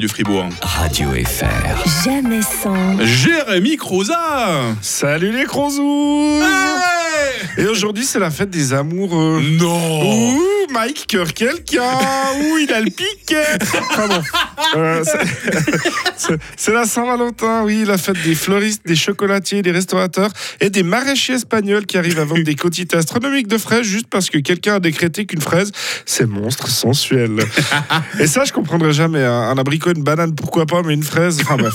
du Fribourg. Radio FR. Jamais sans. Jérémy Croza Salut les Crozous Et aujourd'hui c'est la fête des amoureux. Non Ouh, Mike quelqu'un Ouh, il a le pic Enfin bon. Euh, c'est- la Saint-Valentin, oui, la fête des fleuristes, des chocolatiers, des restaurateurs et des maraîchers espagnols qui arrivent à vendre des quantités astronomiques de fraises juste parce que quelqu'un a décrété qu'une fraise, c'est monstre sensuel. Et ça, je comprendrais jamais. Un, un abricot, une banane, pourquoi pas, mais une fraise, enfin bref.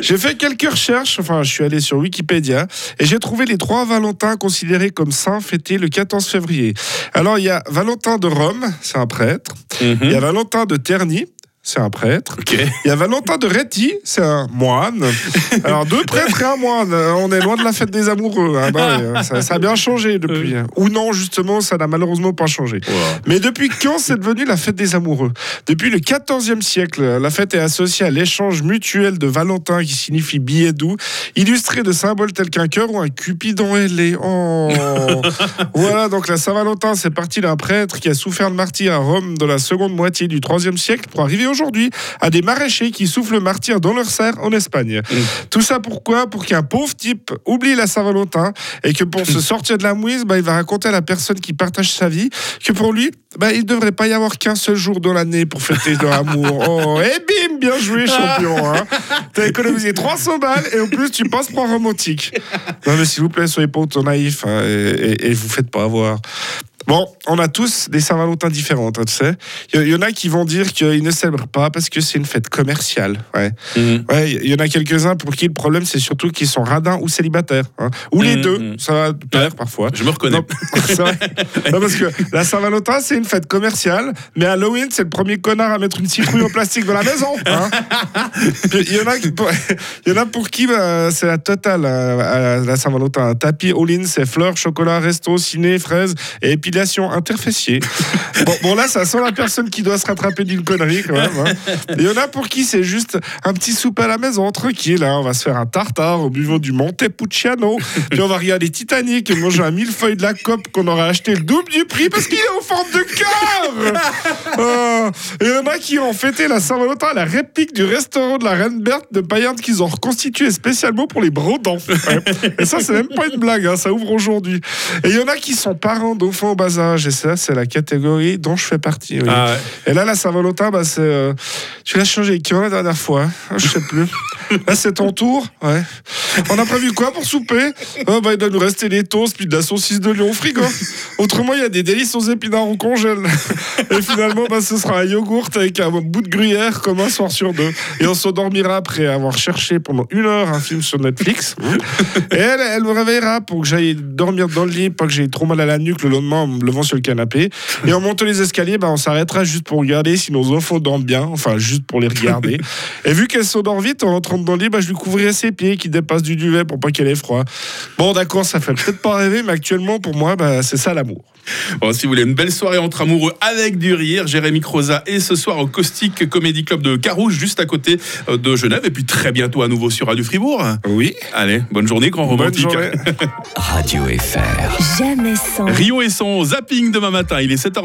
J'ai fait quelques recherches, enfin, je suis allé sur Wikipédia et j'ai trouvé les trois Valentins considérés comme saints fêtés le 14 février. Alors, il y a Valentin de Rome, c'est un prêtre. Il y a Valentin de Terni, c'est un prêtre. Ok. Il y a Valentin de Réti, c'est un moine. Alors, deux prêtres et un moine. On est loin de la fête des amoureux. hein. Bah ouais, ça, ça a bien changé depuis. Ou non, justement, ça n'a malheureusement pas changé. Mais depuis quand c'est devenu la fête des amoureux? Depuis le 14e siècle, la fête est associée à l'échange mutuel de Valentin qui signifie billet doux, illustré de symboles tels qu'un cœur ou un cupidon ailé. Oh Voilà, donc la Saint-Valentin, c'est parti d'un prêtre qui a souffert le martyr à Rome dans la seconde moitié du 3e siècle pour arriver aujourd'hui à des maraîchers qui soufflent le martyr dans leur serre en Espagne. Tout ça pourquoi? Pour qu'un pauvre type oublie la Saint-Valentin et que pour se sortir de la mouise, bah, il va raconter à la personne qui partage sa vie que pour lui, bah, il ne devrait pas y avoir qu'un seul jour dans l'année pour fêter leur amour. Oh, et bim, bien joué, champion. Hein. T'as économisé 300 balles et en plus tu passes pour un romantique. Non mais s'il vous plaît, soyez pas autant naïfs hein, et, et, et vous faites pas avoir. Bon, on a tous des Saint-Valentin différentes, hein, tu sais. Il y, y en a qui vont dire qu'ils ne célèbrent pas parce que c'est une fête commerciale. Ouais. Mhm. Ouais, il y en a quelques-uns pour qui le problème, c'est surtout qu'ils sont radins ou célibataires. hein. Ou les Mhm. deux, ça va pair parfois. Je me reconnais. Non, c'est vrai. Non, parce que la Saint-Valentin, c'est une fête commerciale, mais Halloween, c'est le premier connard à mettre une citrouille en plastique dans la maison. hein. Puis Il y, en a qui- il y en a pour qui bah, c'est la totale, euh, à la Saint-Valentin. Tapis all-in, c'est fleurs, chocolat, resto, ciné, fraises et interfessier. Bon, bon, là, ça sent la personne qui doit se rattraper d'une connerie quand même. hein. Il y en a pour qui c'est juste un petit souper à la maison, tranquille. hein. On va se faire un tartare au buvant du Montepulciano. Puis on va regarder Titanic et manger un millefeuille de la COP qu'on aurait acheté le double du prix parce qu'il est en forme de cœur. Euh, et il y en a qui ont fêté la Saint-Valentin à la réplique du restaurant de la Reine Berthe de Payerne qu'ils ont reconstitué spécialement pour les brodants. Ouais. Et ça, c'est même pas une blague, hein, ça ouvre aujourd'hui. Et il y en a qui sont parents d'enfants bas âge, et ça, c'est la catégorie dont je fais partie. oui. Ah ouais. Et là, la Saint-Valentin, bah, c'est. euh, tu l'as changé quand la dernière fois hein? Je sais plus. Là, c'est ton tour. Ouais. On a prévu quoi pour souper Oh, bah, Il doit nous rester des toasts puis de la saucisse de lion au frigo. Autrement, il y a des délices aux épinards en congèle. Et finalement, bah, ce sera un yogourt avec un bout de gruyère comme un soir sur deux. Et on s'endormira après avoir cherché pendant une heure un film sur Netflix. Et elle, elle me réveillera pour que j'aille dormir dans le lit, pas que j'aie trop mal à la nuque le lendemain en me levant sur le canapé. Et en montant les escaliers, bah, on s'arrêtera juste pour regarder si nos enfants dorment bien, enfin juste pour les regarder. Et vu qu'elle s'endort vite, en rentrant dans le lit, bah, je lui couvrirai ses pieds qui dépassent du duvet pour pas qu'elle ait froid. Bon, d'accord, ça fait peut-être pas rêver, mais actuellement, pour moi, bah, c'est ça l'amour. Bon, si vous voulez une belle soirée entre amoureux avec du rire, Jérémy Croza et ce soir au Caustic Comedy Club de Carouge, juste à côté euh, de Genève. Et puis très bientôt à nouveau sur Radio Fribourg. Oui. Allez, bonne journée, grand Bonne romantique. journée. Radio FR. Jamais sans. Rio et son zapping demain matin. Il est 7h20.